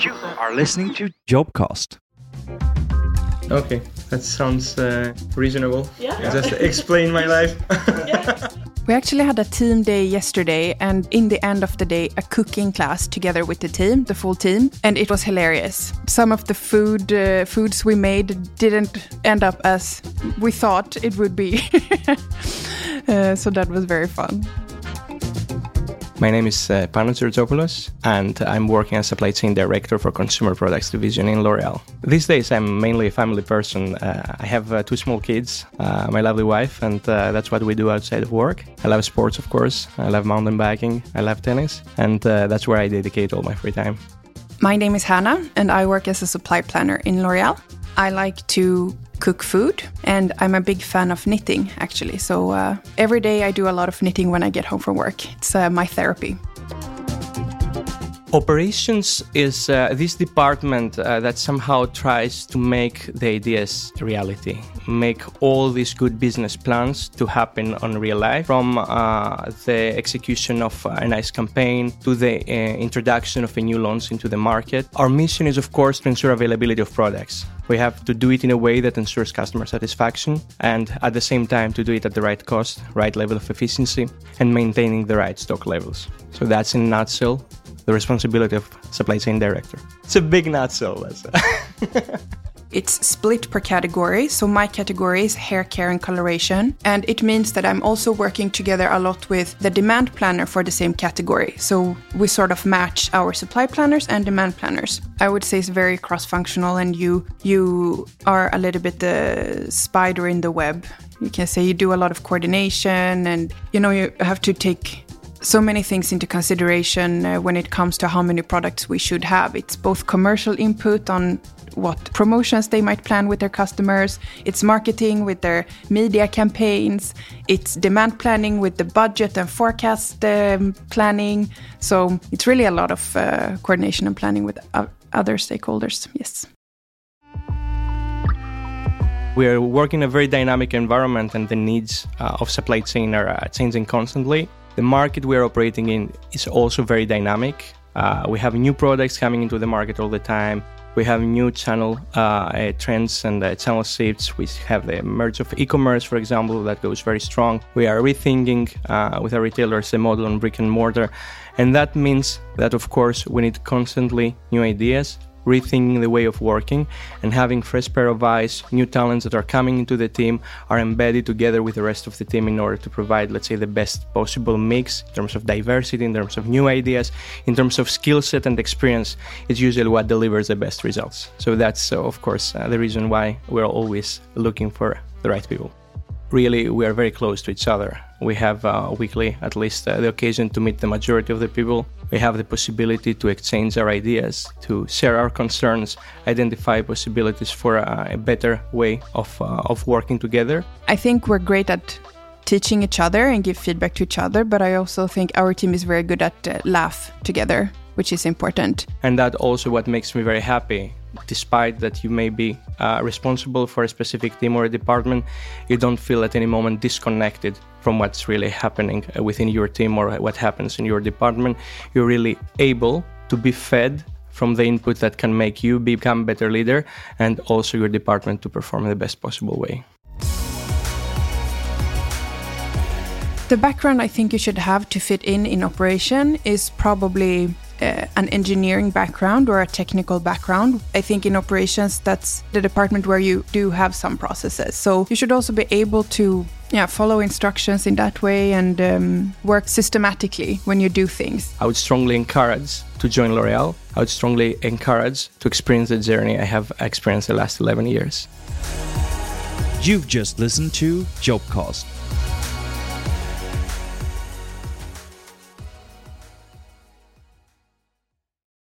You are listening to Jobcast. Okay, that sounds uh, reasonable. Yeah. Just explain my life. We actually had a team day yesterday, and in the end of the day, a cooking class together with the team, the full team, and it was hilarious. Some of the food uh, foods we made didn't end up as we thought it would be, uh, so that was very fun. My name is uh, Panos Georgopoulos, and I'm working as supply chain director for consumer products division in L'Oreal. These days, I'm mainly a family person. Uh, I have uh, two small kids, uh, my lovely wife, and uh, that's what we do outside of work. I love sports, of course. I love mountain biking. I love tennis, and uh, that's where I dedicate all my free time. My name is Hanna, and I work as a supply planner in L'Oreal. I like to cook food, and I'm a big fan of knitting, actually. So uh, every day I do a lot of knitting when I get home from work. It's uh, my therapy. Operations is uh, this department uh, that somehow tries to make the ideas reality, make all these good business plans to happen on real life, from uh, the execution of a nice campaign to the uh, introduction of a new launch into the market. Our mission is, of course, to ensure availability of products. We have to do it in a way that ensures customer satisfaction and at the same time to do it at the right cost, right level of efficiency, and maintaining the right stock levels. So that's in a nutshell the responsibility of supply chain director. It's a big nutshell. It's split per category. So my category is hair care and coloration. And it means that I'm also working together a lot with the demand planner for the same category. So we sort of match our supply planners and demand planners. I would say it's very cross-functional and you you are a little bit the spider in the web. You can say you do a lot of coordination and you know you have to take so many things into consideration uh, when it comes to how many products we should have. It's both commercial input on what promotions they might plan with their customers, it's marketing with their media campaigns, it's demand planning with the budget and forecast um, planning. So it's really a lot of uh, coordination and planning with other stakeholders. Yes. We are working in a very dynamic environment, and the needs uh, of supply chain are uh, changing constantly. The market we are operating in is also very dynamic. Uh, we have new products coming into the market all the time. We have new channel uh, uh, trends and uh, channel shifts. We have the merge of e-commerce, for example, that goes very strong. We are rethinking uh, with our retailers the model on brick and mortar, and that means that, of course, we need constantly new ideas rethinking the way of working and having fresh pair of eyes, new talents that are coming into the team are embedded together with the rest of the team in order to provide, let's say, the best possible mix in terms of diversity, in terms of new ideas, in terms of skill set and experience. It's usually what delivers the best results. So that's, uh, of course, uh, the reason why we're always looking for the right people really we are very close to each other. We have uh, weekly, at least, uh, the occasion to meet the majority of the people. We have the possibility to exchange our ideas, to share our concerns, identify possibilities for uh, a better way of, uh, of working together. I think we're great at teaching each other and give feedback to each other, but I also think our team is very good at uh, laugh together, which is important. And that also what makes me very happy. Despite that you may be uh, responsible for a specific team or a department, you don't feel at any moment disconnected from what's really happening uh, within your team or what happens in your department. You're really able to be fed from the input that can make you become a better leader and also your department to perform in the best possible way. The background I think you should have to fit in in operation is probably uh, an engineering background or a technical background. I think in operations that's the department where you do have some processes. So you should also be able to yeah follow instructions in that way and um, work systematically when you do things. I would strongly encourage to join L'Oreal. I would strongly encourage to experience the journey I have experienced the last 11 years. You've just listened to Job Jobcast.